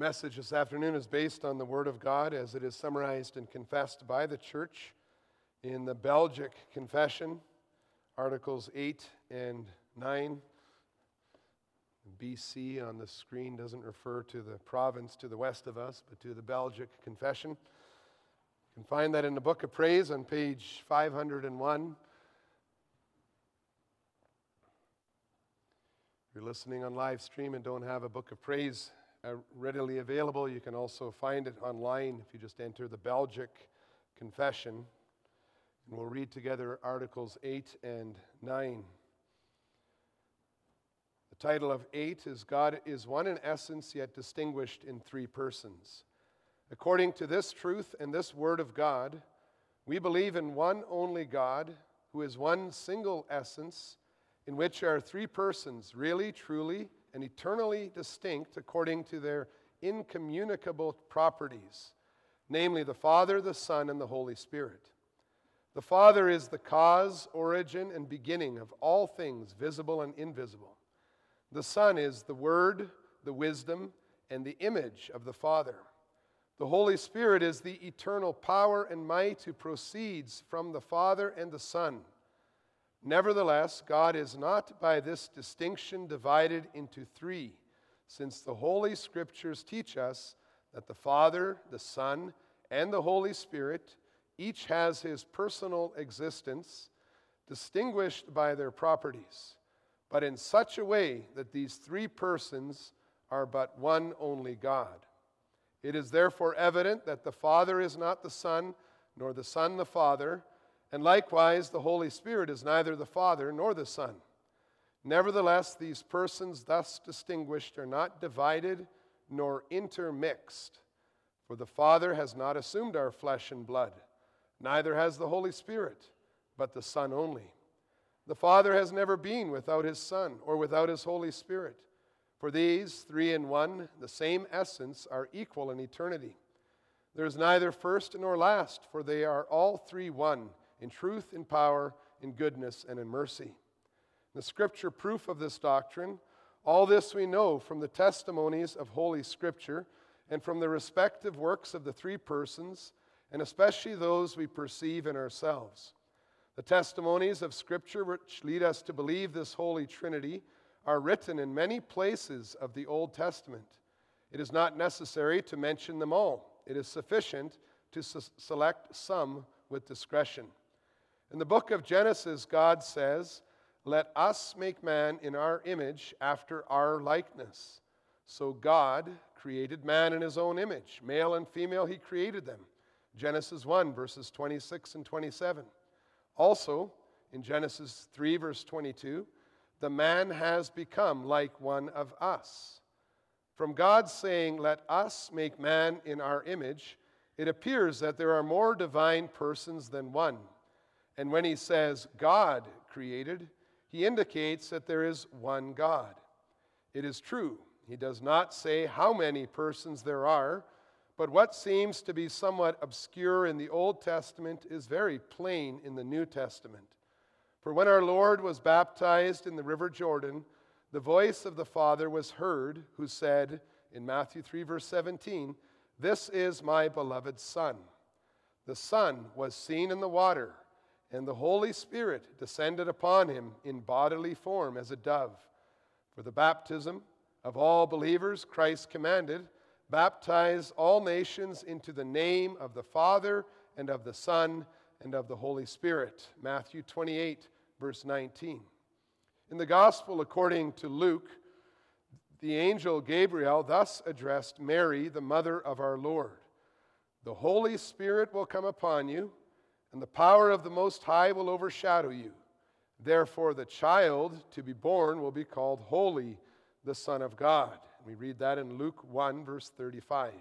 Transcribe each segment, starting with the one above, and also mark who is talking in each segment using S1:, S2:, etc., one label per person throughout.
S1: message this afternoon is based on the Word of God as it is summarized and confessed by the church in the Belgic Confession, Articles 8 and 9. BC on the screen doesn't refer to the province to the west of us, but to the Belgic Confession. You can find that in the Book of Praise on page 501. If you're listening on live stream and don't have a Book of Praise uh, readily available. You can also find it online if you just enter the Belgic Confession. And we'll read together Articles 8 and 9. The title of 8 is God is one in essence, yet distinguished in three persons. According to this truth and this Word of God, we believe in one only God, who is one single essence, in which are three persons, really, truly, and eternally distinct according to their incommunicable properties, namely the Father, the Son, and the Holy Spirit. The Father is the cause, origin, and beginning of all things, visible and invisible. The Son is the Word, the wisdom, and the image of the Father. The Holy Spirit is the eternal power and might who proceeds from the Father and the Son Nevertheless, God is not by this distinction divided into three, since the Holy Scriptures teach us that the Father, the Son, and the Holy Spirit each has his personal existence, distinguished by their properties, but in such a way that these three persons are but one only God. It is therefore evident that the Father is not the Son, nor the Son the Father and likewise, the Holy Spirit is neither the Father nor the Son. Nevertheless, these persons thus distinguished are not divided nor intermixed. For the Father has not assumed our flesh and blood, neither has the Holy Spirit, but the Son only. The Father has never been without his Son or without his Holy Spirit. For these, three in one, the same essence, are equal in eternity. There is neither first nor last, for they are all three one in truth, in power, in goodness, and in mercy. The scripture proof of this doctrine, all this we know from the testimonies of Holy Scripture and from the respective works of the three persons, and especially those we perceive in ourselves. The testimonies of Scripture, which lead us to believe this Holy Trinity, are written in many places of the Old Testament. It is not necessary to mention them all, it is sufficient to select some with discretion. In the book of Genesis, God says, Let us make man in our image after our likeness. So God created man in his own image. Male and female, he created them. Genesis 1, verses 26 and 27. Also, in Genesis 3, verse 22, the man has become like one of us. From God saying, Let us make man in our image, it appears that there are more divine persons than one. And when he says God created, he indicates that there is one God. It is true. He does not say how many persons there are, but what seems to be somewhat obscure in the Old Testament is very plain in the New Testament. For when our Lord was baptized in the river Jordan, the voice of the Father was heard, who said in Matthew 3, verse 17, This is my beloved Son. The Son was seen in the water and the Holy Spirit descended upon him in bodily form as a dove. For the baptism of all believers, Christ commanded, Baptize all nations into the name of the Father and of the Son and of the Holy Spirit. Matthew 28, verse 19. In the Gospel according to Luke, the angel Gabriel thus addressed Mary, the mother of our Lord The Holy Spirit will come upon you and the power of the Most High will overshadow you. Therefore, the child to be born will be called Holy, the Son of God. We read that in Luke 1, verse 35.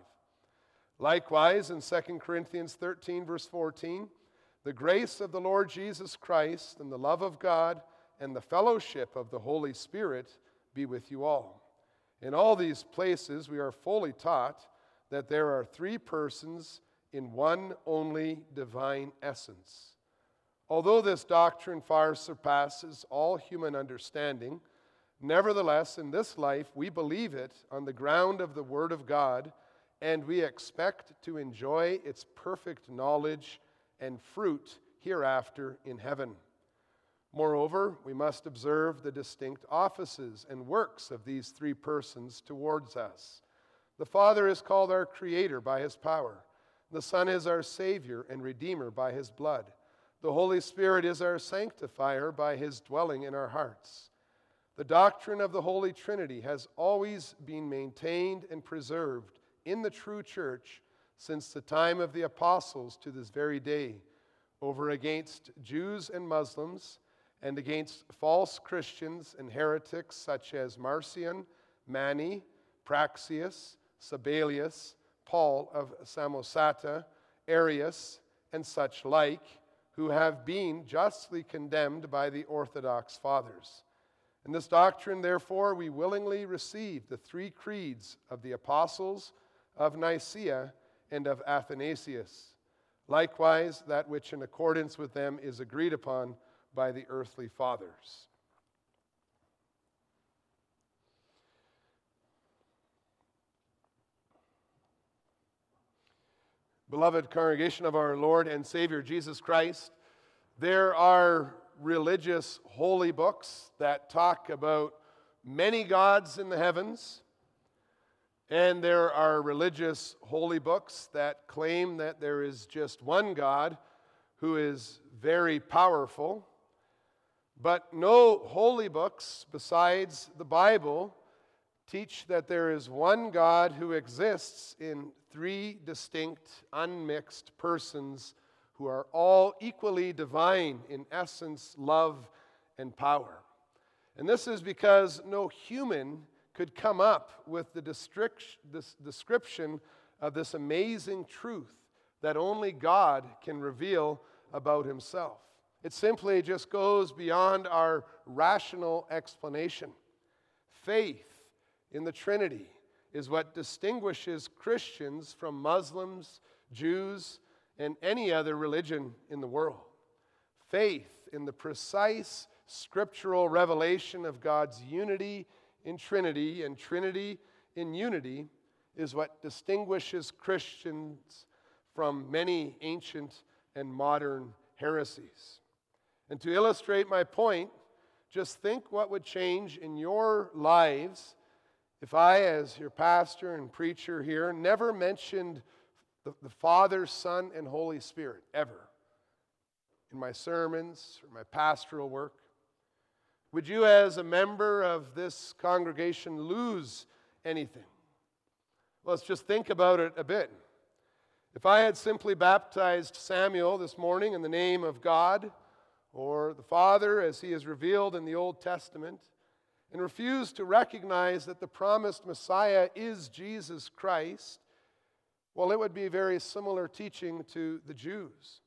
S1: Likewise, in 2 Corinthians 13, verse 14, the grace of the Lord Jesus Christ and the love of God and the fellowship of the Holy Spirit be with you all. In all these places, we are fully taught that there are three persons in one only divine essence. Although this doctrine far surpasses all human understanding, Nevertheless, in this life, we believe it on the ground of the Word of God, and we expect to enjoy its perfect knowledge and fruit hereafter in heaven. Moreover, we must observe the distinct offices and works of these three persons towards us. The Father is called our Creator by His power, the Son is our Savior and Redeemer by His blood, the Holy Spirit is our Sanctifier by His dwelling in our hearts. The doctrine of the Holy Trinity has always been maintained and preserved in the true church since the time of the apostles to this very day, over against Jews and Muslims, and against false Christians and heretics such as Marcion, Mani, Praxeas, Sabellius, Paul of Samosata, Arius, and such like, who have been justly condemned by the Orthodox Fathers. In this doctrine, therefore, we willingly receive the three creeds of the apostles of Nicaea and of Athanasius. Likewise, that which in accordance with them is agreed upon by the earthly fathers. Beloved congregation of our Lord and Savior Jesus Christ, there are religious holy books that talk about many gods in the heavens and there are religious holy books that claim that there is just one God who is very powerful. But no holy books besides the Bible teach that there is one God who exists in three distinct, unmixed persons who are all equally divine in essence, love, and power. And this is because no human could come up with the description of this amazing truth that only God can reveal about himself. It simply just goes beyond our rational explanation. Faith in the Trinity is what distinguishes Christians from Muslims, Jews, and any other religion in the world. Faith in the precise scriptural revelation of God's unity in Trinity and Trinity in unity is what distinguishes Christians from many ancient and modern heresies. And to illustrate my point, just think what would change in your lives if I, as your pastor and preacher here, never mentioned the, the Father, Son, and Holy Spirit ever in my sermons or my pastoral work. Would you, as a member of this congregation, lose anything? Let's just think about it a bit. If I had simply baptized Samuel this morning in the name of God or the Father as he is revealed in the Old Testament, and refuse to recognize that the promised Messiah is Jesus Christ, well, it would be very similar teaching to the Jews.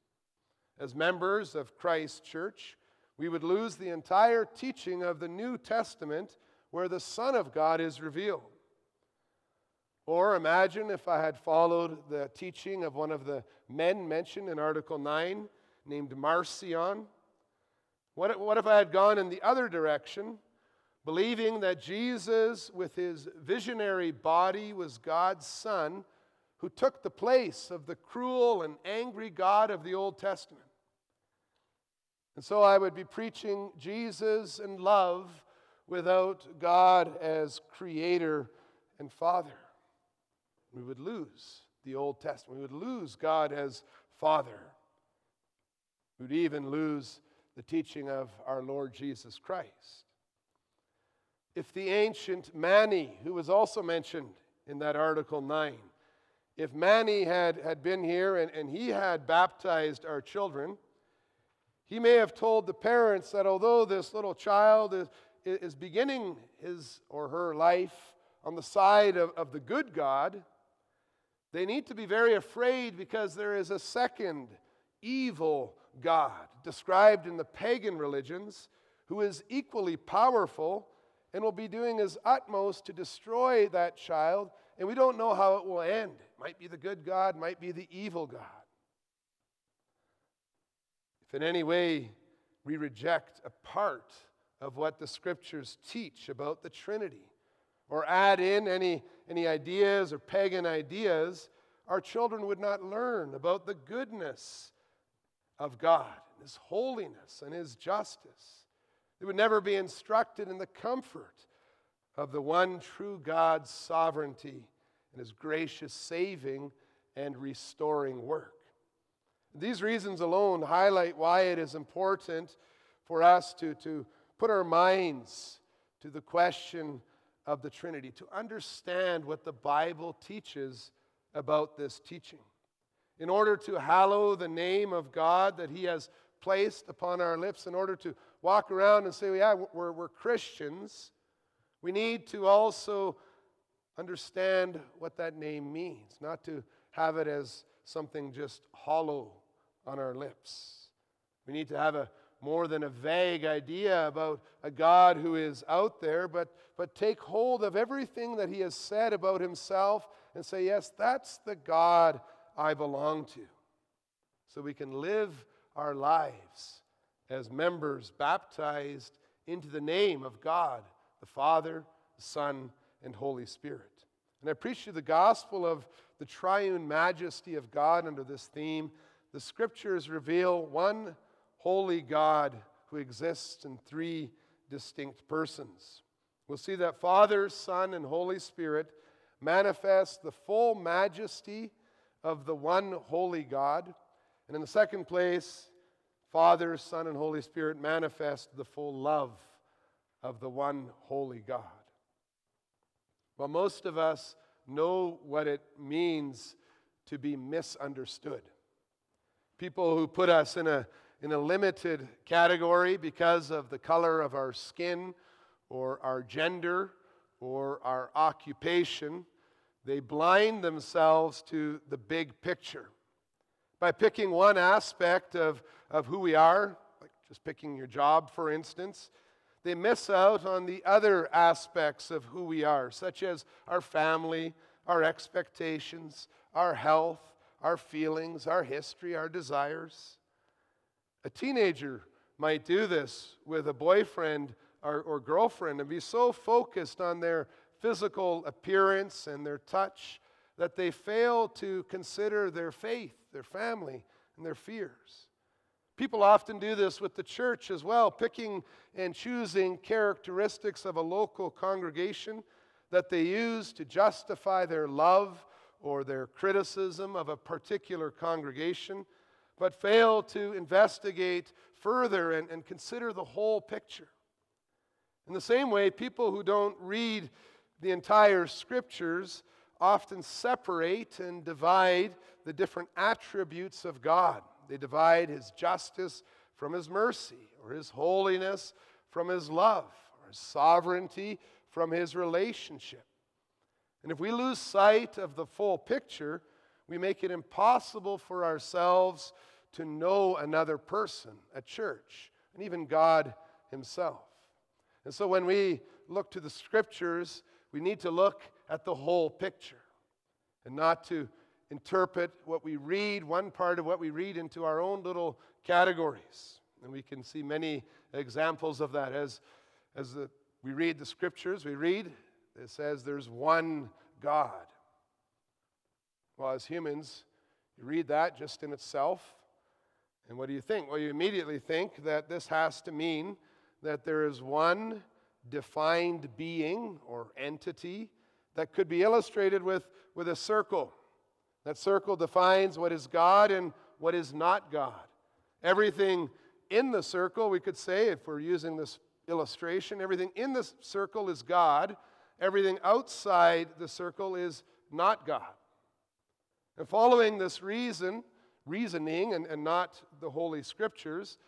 S1: As members of Christ's church, we would lose the entire teaching of the New Testament where the Son of God is revealed. Or imagine if I had followed the teaching of one of the men mentioned in Article 9, named Marcion. What, what if I had gone in the other direction, believing that Jesus, with his visionary body, was God's Son who took the place of the cruel and angry God of the Old Testament? And so I would be preaching Jesus and love without God as creator and father. We would lose the Old Testament. We would lose God as father. We would even lose the teaching of our Lord Jesus Christ. If the ancient Mani, who was also mentioned in that Article 9, if Mani had, had been here and, and he had baptized our children, he may have told the parents that although this little child is, is beginning his or her life on the side of, of the good God, they need to be very afraid because there is a second evil God described in the pagan religions who is equally powerful and will be doing his utmost to destroy that child. And we don't know how it will end. It might be the good God, might be the evil God. If in any way we reject a part of what the scriptures teach about the Trinity or add in any, any ideas or pagan ideas, our children would not learn about the goodness of God, His holiness, and His justice. They would never be instructed in the comfort of the one true God's sovereignty and His gracious saving and restoring work. These reasons alone highlight why it is important for us to, to put our minds to the question of the Trinity, to understand what the Bible teaches about this teaching. In order to hallow the name of God that He has placed upon our lips, in order to walk around and say, yeah, we're, we're Christians, we need to also understand what that name means, not to have it as something just hollow on our lips. We need to have a more than a vague idea about a God who is out there, but, but take hold of everything that he has said about himself and say, Yes, that's the God I belong to. So we can live our lives as members baptized into the name of God, the Father, the Son, and Holy Spirit. And I preach you the gospel of the triune majesty of God under this theme. The scriptures reveal one holy God who exists in three distinct persons. We'll see that Father, Son, and Holy Spirit manifest the full majesty of the one holy God. And in the second place, Father, Son, and Holy Spirit manifest the full love of the one holy God. Well, most of us know what it means to be misunderstood. People who put us in a in a limited category because of the color of our skin or our gender or our occupation. They blind themselves to the big picture. By picking one aspect of, of who we are, like just picking your job, for instance, they miss out on the other aspects of who we are, such as our family, our expectations, our health, our feelings, our history, our desires. A teenager might do this with a boyfriend or, or, girlfriend and be so focused on their physical appearance and their touch that they fail to consider their faith, their family, and their fears. People often do this with the church as well, picking and choosing characteristics of a local congregation that they use to justify their love or their criticism of a particular congregation but fail to investigate further and, and consider the whole picture. In the same way, people who don't read the entire scriptures often separate and divide the different attributes of God. They divide his justice from his mercy, or his holiness from his love, or his sovereignty from his relationship. And if we lose sight of the full picture, we make it impossible for ourselves to know another person, a church, and even God Himself. And so when we look to the scriptures, we need to look at the whole picture and not to interpret what we read, one part of what we read, into our own little categories. And we can see many examples of that. As, as the, we read the scriptures, we read, it says there's one God. Well, as humans, you read that just in itself, and what do you think? Well, you immediately think that this has to mean that there is one defined being or entity that could be illustrated with, with a circle. That circle defines what is God and what is not God. Everything in the circle, we could say, if we're using this illustration, everything in the circle is God, everything outside the circle is not God. And following this reason, reasoning and, and not the Holy Scriptures.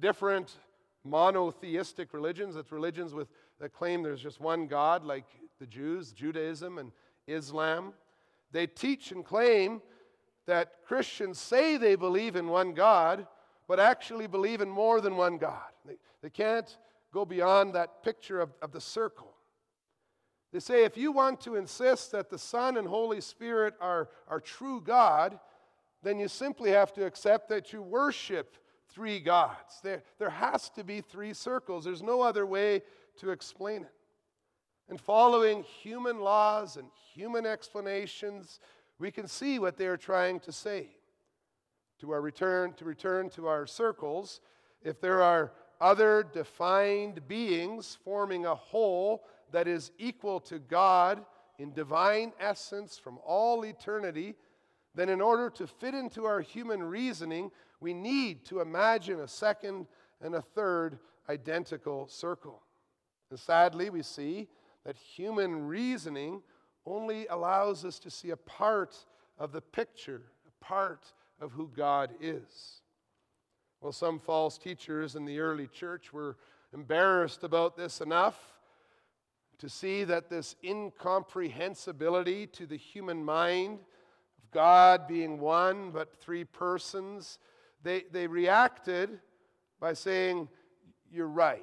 S1: Different monotheistic religions, that's religions with, that claim there's just one God, like the Jews, Judaism, and Islam. They teach and claim that Christians say they believe in one God, but actually believe in more than one God. They, they can't go beyond that picture of, of the circle. They say if you want to insist that the Son and Holy Spirit are, are true God, then you simply have to accept that you worship three gods. There, there has to be three circles. There's no other way to explain it. And following human laws and human explanations, we can see what they are trying to say. To our return, to return to our circles, if there are other defined beings forming a whole that is equal to God in divine essence from all eternity, then in order to fit into our human reasoning, we need to imagine a second and a third identical circle. And sadly, we see that human reasoning only allows us to see a part of the picture, a part of who God is. Well, some false teachers in the early church were embarrassed about this enough to see that this incomprehensibility to the human mind of God being one but three persons, they, they reacted by saying, You're right.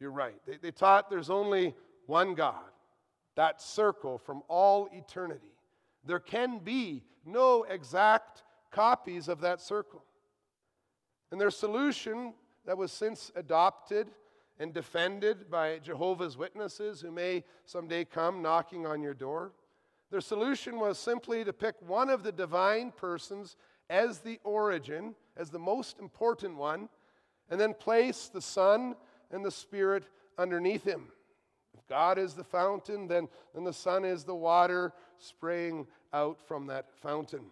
S1: You're right. They, they taught there's only one God, that circle from all eternity. There can be no exact copies of that circle. And their solution that was since adopted and defended by Jehovah's Witnesses who may someday come knocking on your door, their solution was simply to pick one of the divine persons as the origin, as the most important one, and then place the Son and the Spirit underneath him. If God is the fountain, then, then the Son is the water spraying out from that fountain.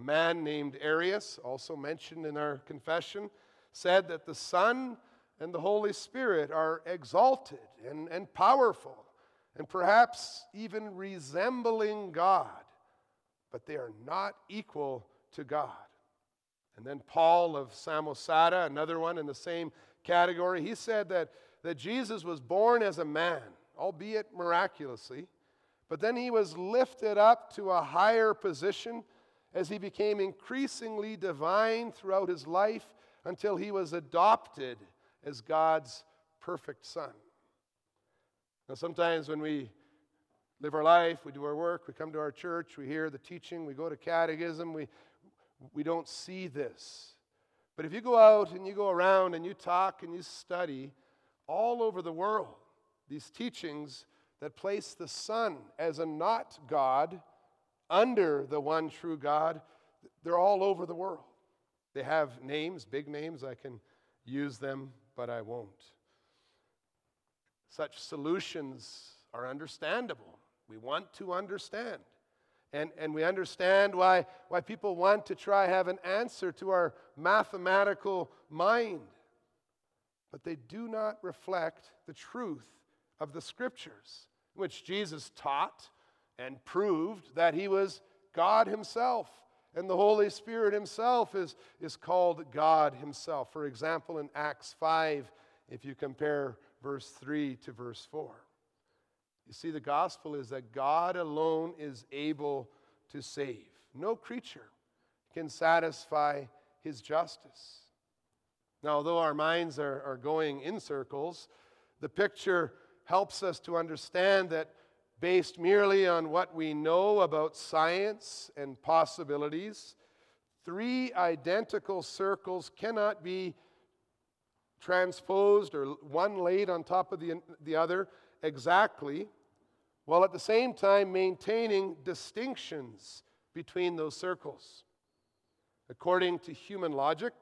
S1: A man named Arius, also mentioned in our confession, said that the Son and the Holy Spirit are exalted and, and powerful and perhaps even resembling God, but they are not equal to God. And then Paul of Samosata, another one in the same category, he said that, that Jesus was born as a man, albeit miraculously, but then he was lifted up to a higher position as he became increasingly divine throughout his life until he was adopted as God's perfect son. Now, sometimes when we live our life, we do our work, we come to our church, we hear the teaching, we go to catechism, we, we don't see this. But if you go out and you go around and you talk and you study all over the world, these teachings that place the Son as a not God under the one true God, they're all over the world. They have names, big names. I can use them, but I won't. Such solutions are understandable. We want to understand. And, and we understand why, why people want to try have an answer to our mathematical mind. But they do not reflect the truth of the scriptures, which Jesus taught and proved that he was God himself. And the Holy Spirit himself is, is called God himself. For example, in Acts 5, if you compare verse 3 to verse 4. You see, the gospel is that God alone is able to save. No creature can satisfy his justice. Now, although our minds are, are going in circles, the picture helps us to understand that based merely on what we know about science and possibilities, three identical circles cannot be transposed or one laid on top of the, the other exactly, while at the same time maintaining distinctions between those circles. According to human logic,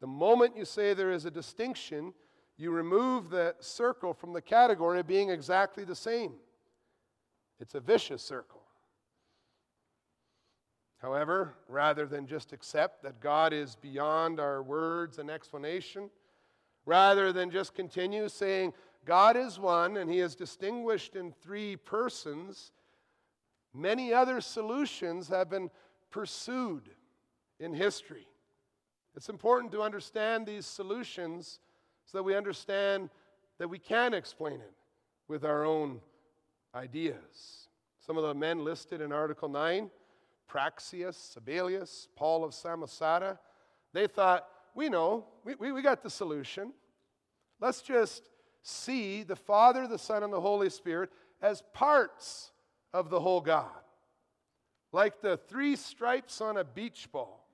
S1: the moment you say there is a distinction, you remove the circle from the category of being exactly the same. It's a vicious circle. However, rather than just accept that God is beyond our words and explanation, rather than just continue saying God is one and he is distinguished in three persons, many other solutions have been pursued in history. It's important to understand these solutions so that we understand that we can explain it with our own ideas. Some of the men listed in Article 9 Praxeas, Sabellius, Paul of Samosata they thought, we know, we, we, we got the solution. Let's just see the Father, the Son, and the Holy Spirit as parts of the whole God. Like the three stripes on a beach ball,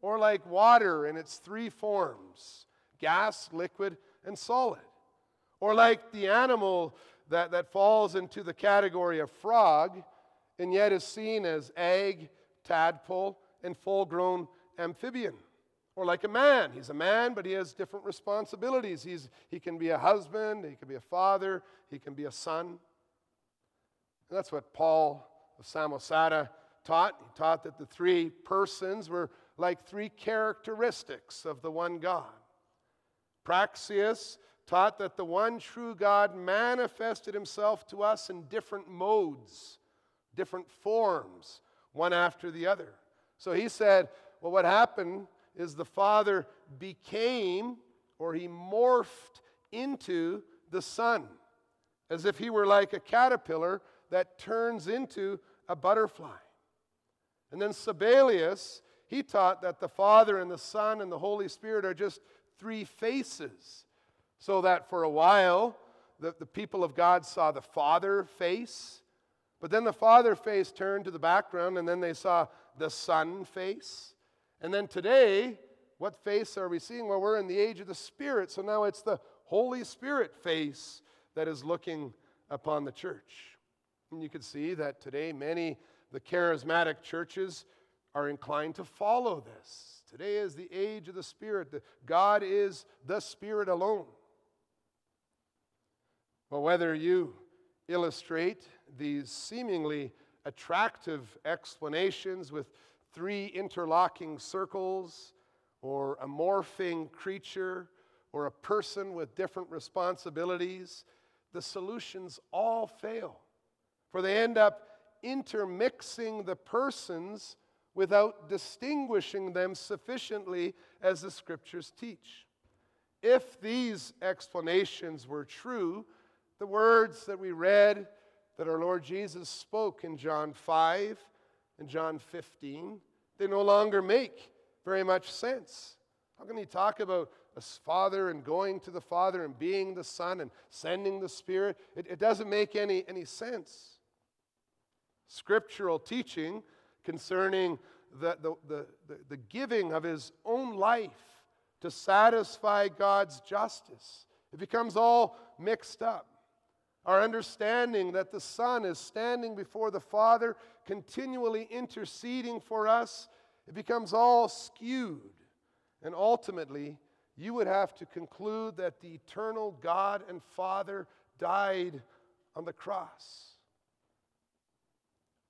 S1: or like water in its three forms gas, liquid, and solid, or like the animal that, that falls into the category of frog and yet is seen as egg, tadpole, and full grown amphibian. Or like a man. He's a man, but he has different responsibilities. He's, he can be a husband, he can be a father, he can be a son. And that's what Paul of Samosata taught. He taught that the three persons were like three characteristics of the one God. Praxeas taught that the one true God manifested himself to us in different modes, different forms, one after the other. So he said, well, what happened is the Father became, or he morphed into the Son, as if he were like a caterpillar that turns into a butterfly. And then Sabellius, he taught that the Father and the Son and the Holy Spirit are just three faces. So that for a while, the, the people of God saw the Father face, but then the Father face turned to the background, and then they saw the Son face. And then today, what face are we seeing? Well, we're in the age of the Spirit, so now it's the Holy Spirit face that is looking upon the church. And you can see that today many the charismatic churches are inclined to follow this. Today is the age of the Spirit. God is the Spirit alone. But whether you illustrate these seemingly attractive explanations with three interlocking circles, or a morphing creature, or a person with different responsibilities, the solutions all fail. For they end up intermixing the persons without distinguishing them sufficiently as the scriptures teach. If these explanations were true, the words that we read that our Lord Jesus spoke in John 5 and John 15, they no longer make very much sense. How can he talk about a father and going to the Father and being the Son and sending the Spirit? It, it doesn't make any, any sense scriptural teaching concerning the, the, the, the, giving of his own life to satisfy God's justice. It becomes all mixed up. Our understanding that the Son is standing before the Father, continually interceding for us, it becomes all skewed. And ultimately, you would have to conclude that the eternal God and Father died on the cross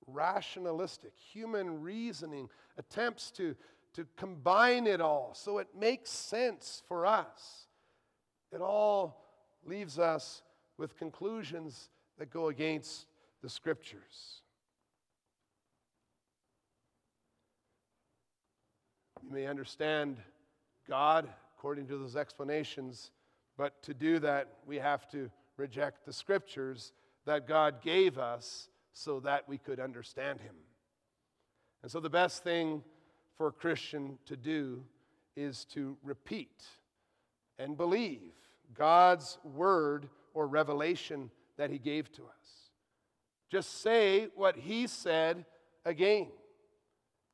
S1: rationalistic, human reasoning attempts to, to combine it all so it makes sense for us. It all leaves us with conclusions that go against the scriptures. You may understand God according to those explanations, but to do that, we have to reject the scriptures that God gave us so that we could understand him. And so, the best thing for a Christian to do is to repeat and believe God's word or revelation that he gave to us. Just say what he said again.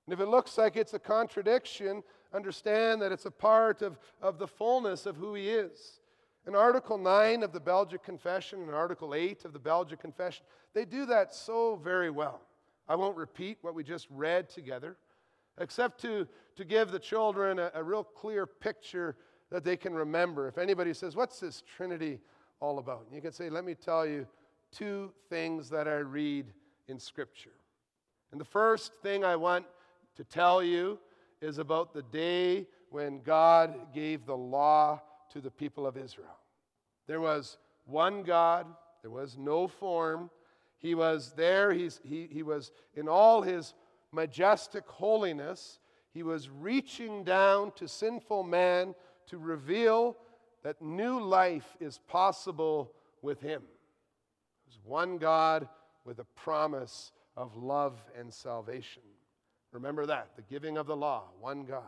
S1: And if it looks like it's a contradiction, understand that it's a part of, of the fullness of who he is. In Article 9 of the Belgic Confession and Article 8 of the Belgic Confession, they do that so very well. I won't repeat what we just read together, except to, to give the children a, a real clear picture that they can remember. If anybody says, What's this Trinity all about? And you can say, Let me tell you two things that I read in Scripture. And the first thing I want to tell you is about the day when God gave the law to the people of Israel. There was one God, there was no form, he was there, He's, he, he was in all his majestic holiness. He was reaching down to sinful man to reveal that new life is possible with him. There's one God with a promise of love and salvation. Remember that, the giving of the law, one God.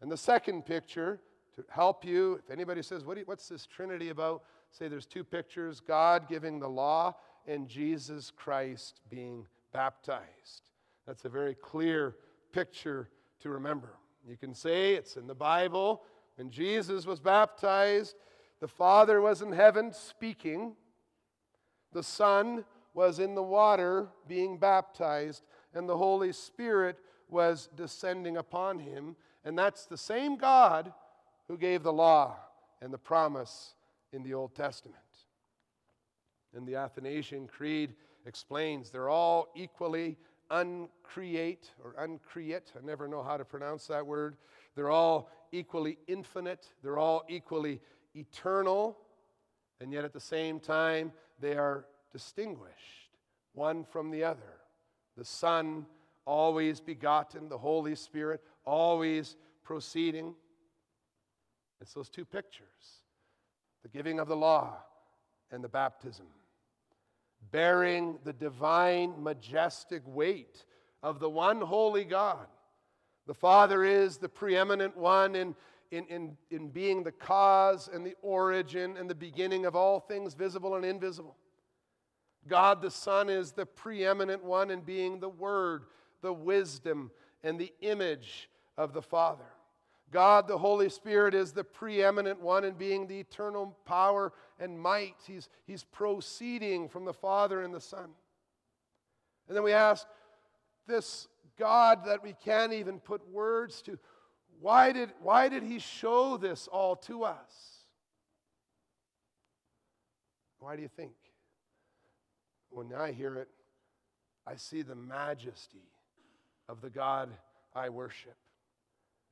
S1: And the second picture, to help you, if anybody says, what you, What's this Trinity about? Say there's two pictures God giving the law and Jesus Christ being baptized. That's a very clear picture to remember. You can say it's in the Bible. When Jesus was baptized, the Father was in heaven speaking, the Son was in the water being baptized, and the Holy Spirit was descending upon him. And that's the same God who gave the law and the promise in the Old Testament. And the Athanasian Creed explains they're all equally uncreate or uncreate. I never know how to pronounce that word. They're all equally infinite, they're all equally eternal, and yet at the same time, they are distinguished one from the other. The Son, always begotten, the Holy Spirit, always proceeding. It's those two pictures the giving of the law and the baptism, bearing the divine, majestic weight of the one holy God. The Father is the preeminent one in, in, in, in being the cause and the origin and the beginning of all things visible and invisible. God the Son is the preeminent one in being the Word, the wisdom, and the image of the Father. God, the Holy Spirit, is the preeminent one in being the eternal power and might. He's, he's proceeding from the Father and the Son. And then we ask this God that we can't even put words to, why did, why did He show this all to us? Why do you think? When I hear it, I see the majesty of the God I worship.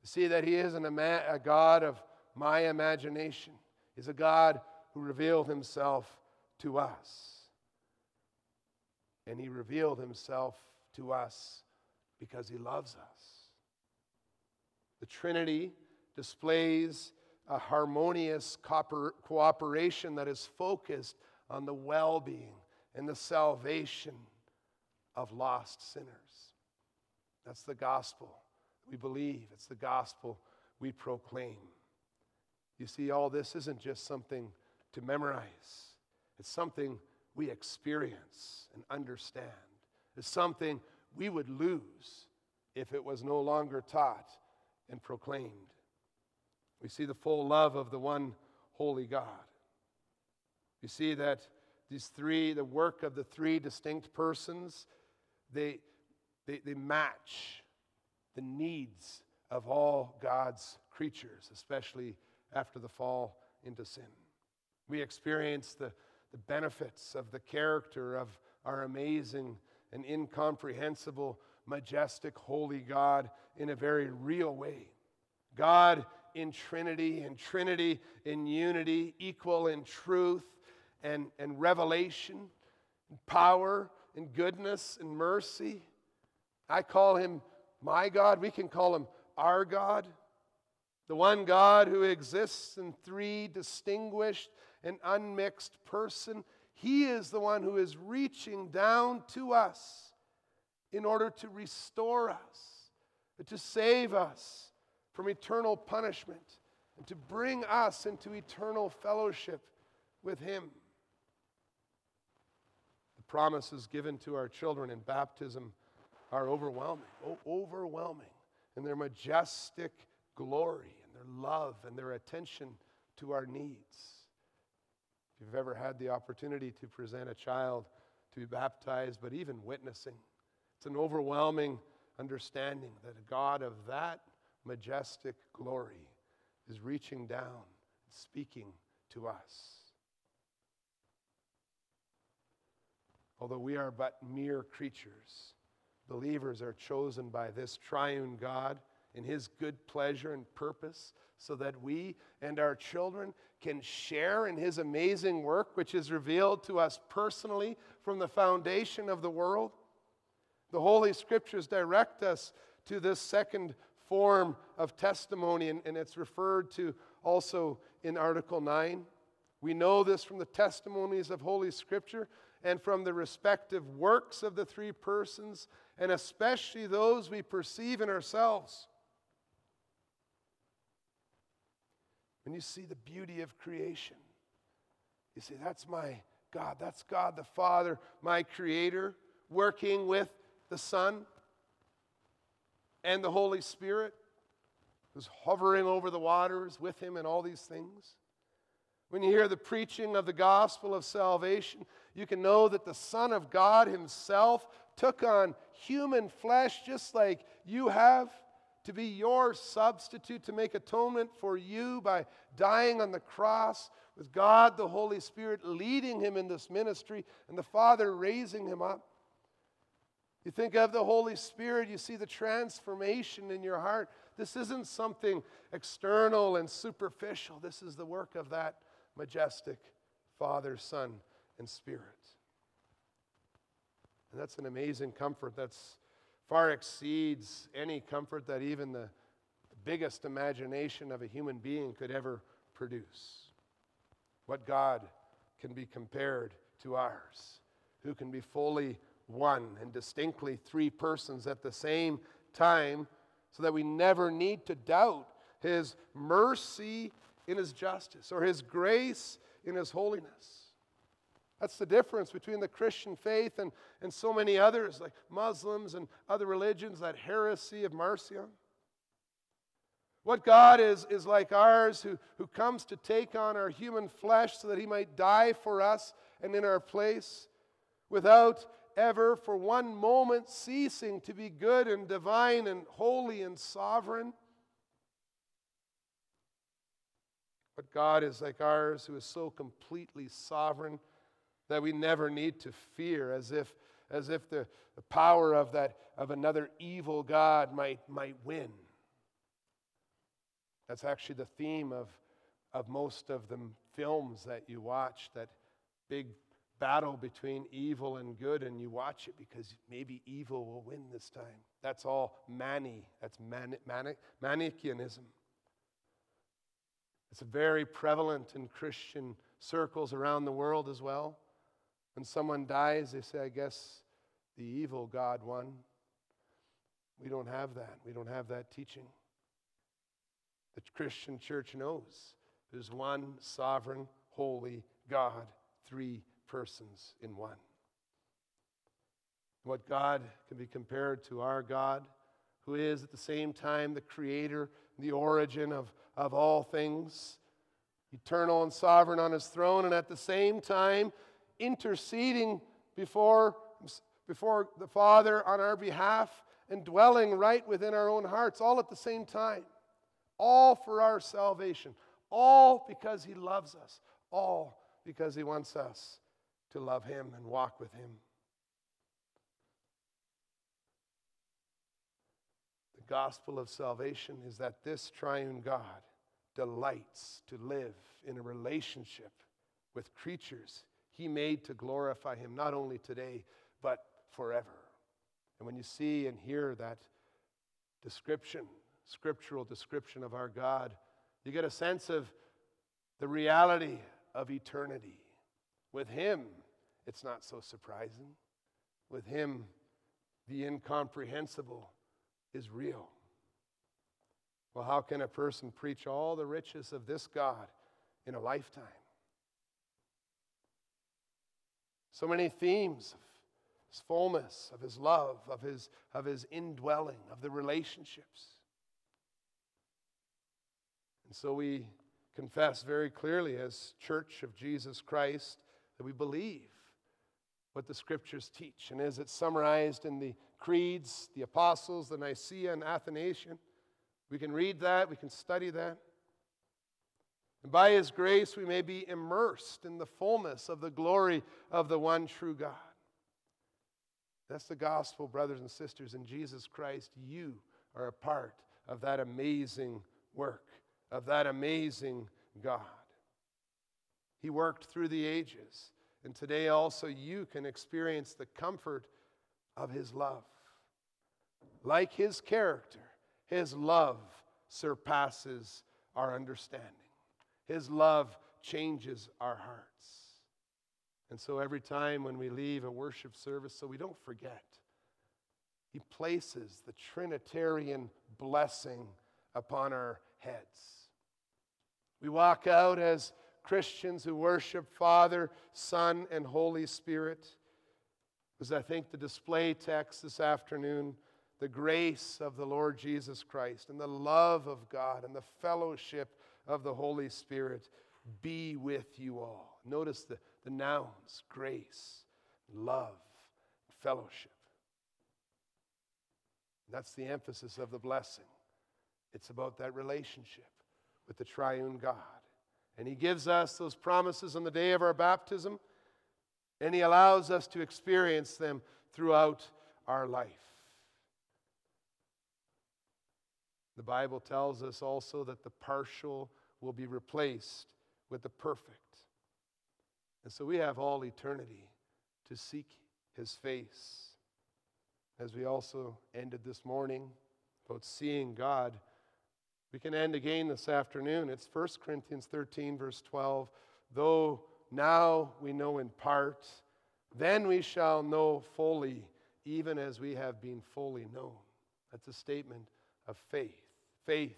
S1: See that He isn't a, ma- a God of my imagination, He's a God who revealed Himself to us. And He revealed Himself to us because He loves us. The Trinity displays a harmonious cooperation that is focused on the well being and the salvation of lost sinners. That's the gospel we believe, it's the gospel we proclaim. You see, all this isn't just something to memorize, it's something we experience and understand. It's something we would lose if it was no longer taught and proclaimed. We see the full love of the one holy God. You see that these three, the work of the three distinct persons, they, they, they match the needs of all God's creatures, especially after the fall into sin. We experience the, the benefits of the character of our amazing and incomprehensible, majestic, holy God in a very real way. God in Trinity, and Trinity in unity, equal in truth and, and revelation, and power and goodness and mercy. I call him my God. We can call him our God. The one God who exists in three distinguished and unmixed person. He is the one who is reaching down to us in order to restore us, to save us from eternal punishment, and to bring us into eternal fellowship with Him The promises given to our children in baptism are overwhelming, oh, overwhelming in their majestic glory and their love and their attention to our needs. If you've ever had the opportunity to present a child to be baptized, but even witnessing, it's an overwhelming understanding that a God of that majestic glory is reaching down and speaking to us. Although we are but mere creatures, believers are chosen by this triune God in his good pleasure and purpose so that we and our children can share in his amazing work, which is revealed to us personally from the foundation of the world. The Holy Scriptures direct us to this second form of testimony, and, and it's referred to also in Article 9. We know this from the testimonies of Holy Scripture and from the respective works of the three persons, and especially those we perceive in ourselves. When you see the beauty of creation, you say, That's my God. That's God the Father, my Creator, working with the Son and the Holy Spirit. who's hovering over the waters with him and all these things. When you hear the preaching of the gospel of salvation, you can know that the Son of God Himself took on human flesh just like you have to be your substitute, to make atonement for you by dying on the cross, with God the Holy Spirit leading him in this ministry and the Father raising him up. You think of the Holy Spirit, you see the transformation in your heart. This isn't something external and superficial. This is the work of that majestic Father, Son, and Spirit. And that's an amazing comfort that's far exceeds any comfort that even the biggest imagination of a human being could ever produce. What God can be compared to ours? Who can be fully one and distinctly three persons at the same time so that we never need to doubt His mercy in His justice or His grace in His holiness? That's the difference between the Christian faith and, and so many others, like Muslims and other religions, that heresy of Marcion. What God is, is like ours, who, who comes to take on our human flesh so that he might die for us and in our place, without ever for one moment ceasing to be good and divine and holy and sovereign. But God is like ours, who is so completely sovereign that we never need to fear, as if, as if the, the power of, that, of another evil God might, might win. That's actually the theme of, of most of the films that you watch, that big battle between evil and good, and you watch it because maybe evil will win this time. That's all Mani, that's Mani, Mani, Manichaeanism. It's very prevalent in Christian circles around the world as well. When someone dies, they say, I guess the evil God won. We don't have that. We don't have that teaching. The Christian church knows there's one sovereign, holy God, three persons in one. What God can be compared to our God, who is at the same time the creator, the origin of, of all things, eternal and sovereign on his throne, and at the same time interceding before, before the Father on our behalf and dwelling right within our own hearts, all at the same time. All for our salvation. All because He loves us. All because He wants us to love Him and walk with Him. The gospel of salvation is that this triune God delights to live in a relationship with creatures he made to glorify Him, not only today, but forever. And when you see and hear that description, scriptural description of our God, you get a sense of the reality of eternity. With Him, it's not so surprising. With Him, the incomprehensible is real. Well, how can a person preach all the riches of this God in a lifetime? So many themes of his fullness, of his love, of his, of his indwelling, of the relationships. And so we confess very clearly as Church of Jesus Christ that we believe what the scriptures teach. And as it's summarized in the creeds, the apostles, the Nicaea and Athanasian, we can read that, we can study that. And by His grace, we may be immersed in the fullness of the glory of the one true God. That's the gospel, brothers and sisters. In Jesus Christ, you are a part of that amazing work, of that amazing God. He worked through the ages. And today also you can experience the comfort of His love. Like His character, His love surpasses our understanding. His love changes our hearts. And so every time when we leave a worship service, so we don't forget, He places the Trinitarian blessing upon our heads. We walk out as Christians who worship Father, Son, and Holy Spirit. Because I think the display text this afternoon the grace of the Lord Jesus Christ and the love of God and the fellowship of the Holy Spirit be with you all. Notice the, the nouns grace, love, fellowship. That's the emphasis of the blessing. It's about that relationship with the triune God. And He gives us those promises on the day of our baptism, and He allows us to experience them throughout our life. The Bible tells us also that the partial will be replaced with the perfect. And so we have all eternity to seek His face. As we also ended this morning about seeing God we can end again this afternoon. It's 1 Corinthians 13, verse 12. Though now we know in part, then we shall know fully, even as we have been fully known. That's a statement of faith faith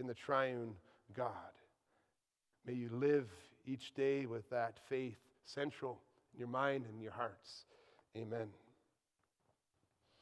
S1: in the triune God. May you live each day with that faith central in your mind and your hearts. Amen.